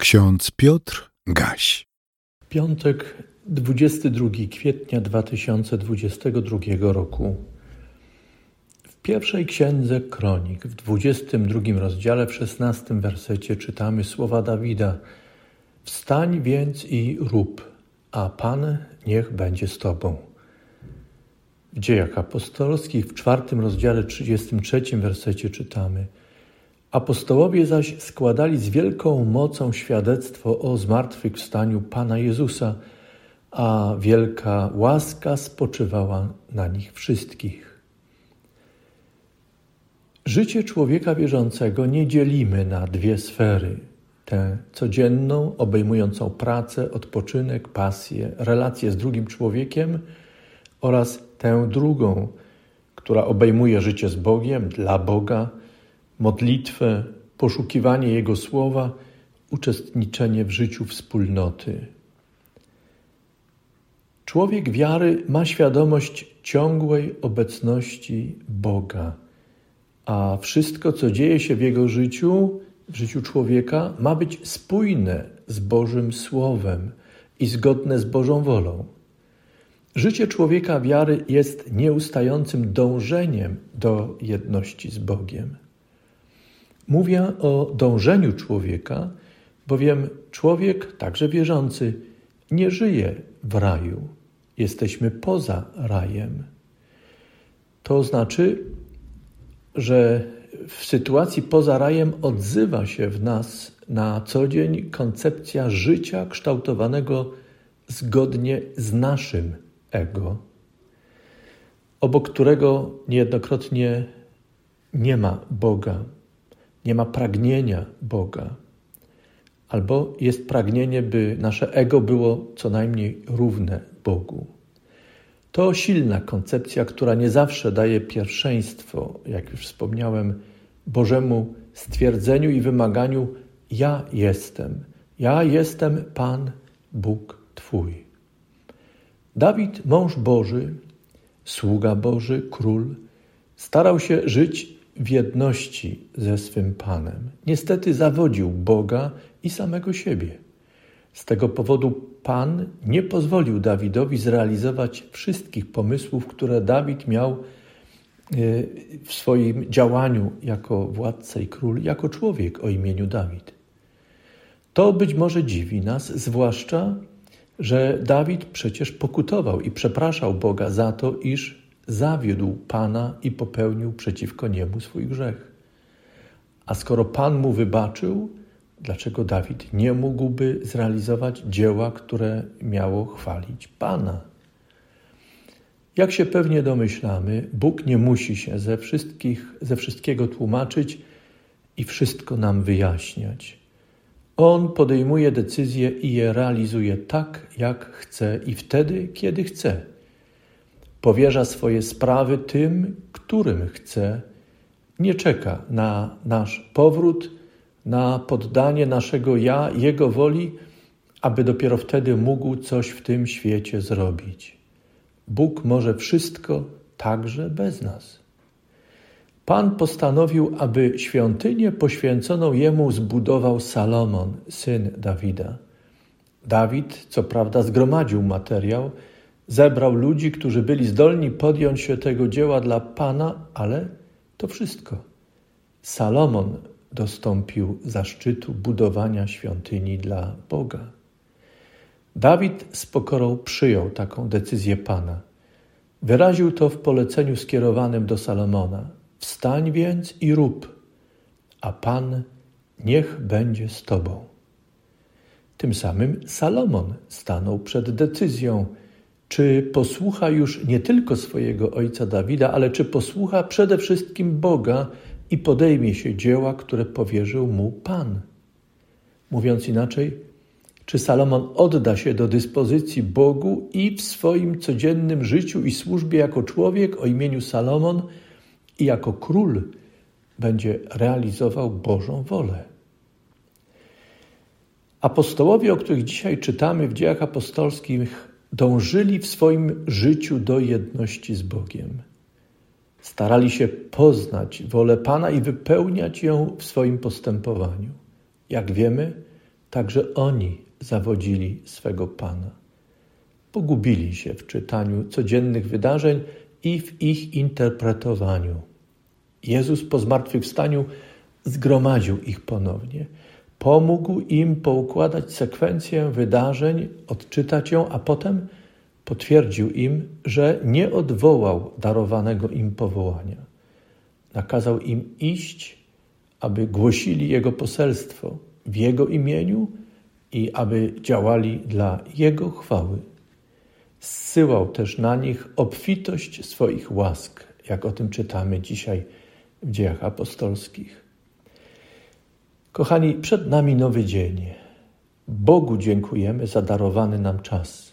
Ksiądz Piotr Gaś. Piątek, 22 kwietnia 2022 roku. W pierwszej księdze Kronik, w 22 rozdziale, w 16 wersecie czytamy słowa Dawida: Wstań więc i rób, a Pan niech będzie z tobą. W dziejach apostolskich, w czwartym rozdziale, 33 wersecie czytamy: Apostołowie zaś składali z wielką mocą świadectwo o zmartwychwstaniu Pana Jezusa, a wielka łaska spoczywała na nich wszystkich. Życie człowieka wierzącego nie dzielimy na dwie sfery: tę codzienną, obejmującą pracę, odpoczynek, pasję, relacje z drugim człowiekiem oraz tę drugą, która obejmuje życie z Bogiem, dla Boga modlitwę, poszukiwanie Jego słowa, uczestniczenie w życiu wspólnoty. Człowiek wiary ma świadomość ciągłej obecności Boga, a wszystko, co dzieje się w jego życiu, w życiu człowieka, ma być spójne z Bożym Słowem i zgodne z Bożą wolą. Życie człowieka wiary jest nieustającym dążeniem do jedności z Bogiem. Mówię o dążeniu człowieka, bowiem człowiek, także wierzący, nie żyje w raju. Jesteśmy poza rajem. To znaczy, że w sytuacji poza rajem odzywa się w nas na co dzień koncepcja życia kształtowanego zgodnie z naszym ego, obok którego niejednokrotnie nie ma Boga nie ma pragnienia Boga, albo jest pragnienie, by nasze ego było co najmniej równe Bogu. To silna koncepcja, która nie zawsze daje pierwszeństwo, jak już wspomniałem, Bożemu stwierdzeniu i wymaganiu: Ja jestem, ja jestem Pan, Bóg Twój. Dawid, mąż Boży, sługa Boży, król, starał się żyć w jedności ze swym Panem. Niestety zawodził Boga i samego siebie. Z tego powodu Pan nie pozwolił Dawidowi zrealizować wszystkich pomysłów, które Dawid miał e, w swoim działaniu jako władca i król, jako człowiek o imieniu Dawid. To być może dziwi nas, zwłaszcza, że Dawid przecież pokutował i przepraszał Boga za to, iż zawiódł Pana i popełnił przeciwko niemu swój grzech. A skoro Pan mu wybaczył, dlaczego Dawid nie mógłby zrealizować dzieła, które miało chwalić Pana? Jak się pewnie domyślamy, Bóg nie musi się ze, wszystkich, ze wszystkiego tłumaczyć i wszystko nam wyjaśniać. On podejmuje decyzje i je realizuje tak, jak chce i wtedy, kiedy chce powierza swoje sprawy tym, którym chce, nie czeka na nasz powrót, na poddanie naszego ja Jego woli, aby dopiero wtedy mógł coś w tym świecie zrobić. Bóg może wszystko także bez nas. Pan postanowił, aby świątynię poświęconą Jemu zbudował Salomon, syn Dawida. Dawid, co prawda, zgromadził materiał, Zebrał ludzi, którzy byli zdolni podjąć się tego dzieła dla Pana, ale to wszystko. Salomon dostąpił zaszczytu budowania świątyni dla Boga. Dawid z pokorą przyjął taką decyzję Pana. Wyraził to w poleceniu skierowanym do Salomona. Wstań więc i rób, a Pan niech będzie z Tobą. Tym samym Salomon stanął przed decyzją, czy posłucha już nie tylko swojego ojca Dawida, ale czy posłucha przede wszystkim Boga i podejmie się dzieła, które powierzył mu Pan? Mówiąc inaczej, czy Salomon odda się do dyspozycji Bogu i w swoim codziennym życiu i służbie jako człowiek o imieniu Salomon i jako król będzie realizował Bożą wolę? Apostołowie, o których dzisiaj czytamy w dziejach apostolskich, dążyli w swoim życiu do jedności z Bogiem. Starali się poznać wolę Pana i wypełniać ją w swoim postępowaniu. Jak wiemy, także oni zawodzili swego Pana. Pogubili się w czytaniu codziennych wydarzeń i w ich interpretowaniu. Jezus po zmartwychwstaniu zgromadził ich ponownie. Pomógł im poukładać sekwencję wydarzeń, odczytać ją, a potem potwierdził im, że nie odwołał darowanego im powołania. Nakazał im iść, aby głosili Jego poselstwo w Jego imieniu i aby działali dla Jego chwały. Zsyłał też na nich obfitość swoich łask, jak o tym czytamy dzisiaj w dziejach apostolskich. Kochani, przed nami nowy dzień. Bogu dziękujemy za darowany nam czas.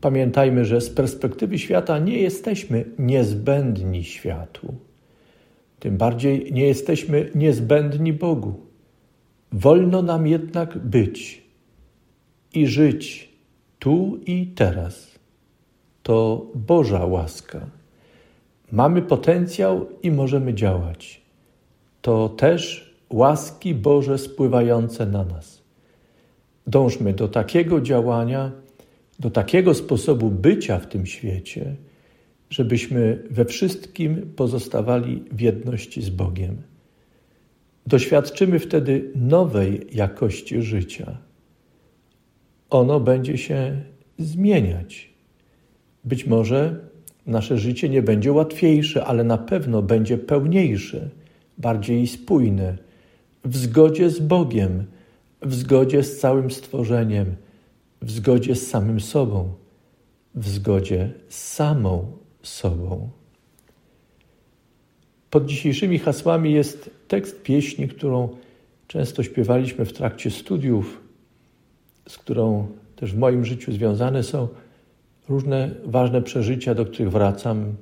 Pamiętajmy, że z perspektywy świata nie jesteśmy niezbędni światu. Tym bardziej nie jesteśmy niezbędni Bogu. Wolno nam jednak być i żyć tu i teraz. To Boża łaska. Mamy potencjał i możemy działać. To też łaski Boże spływające na nas. Dążmy do takiego działania, do takiego sposobu bycia w tym świecie, żebyśmy we wszystkim pozostawali w jedności z Bogiem. Doświadczymy wtedy nowej jakości życia. Ono będzie się zmieniać. Być może nasze życie nie będzie łatwiejsze, ale na pewno będzie pełniejsze, bardziej spójne, w zgodzie z Bogiem, w zgodzie z całym stworzeniem, w zgodzie z samym sobą, w zgodzie z samą sobą. Pod dzisiejszymi hasłami jest tekst pieśni, którą często śpiewaliśmy w trakcie studiów, z którą też w moim życiu związane są różne ważne przeżycia, do których wracam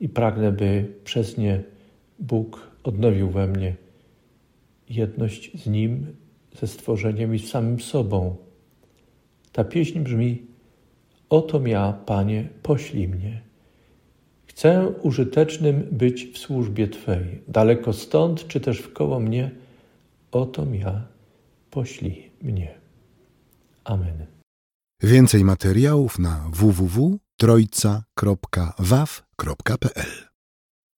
i pragnę, by przez nie Bóg odnowił we mnie jedność z Nim, ze stworzeniem i z samym sobą. Ta pieśń brzmi: Oto ja, Panie, poślij mnie. Chcę użytecznym być w służbie Twej, daleko stąd, czy też wkoło mnie, oto ja, poślij mnie. Amen. Więcej materiałów na www.trojca.waw.pl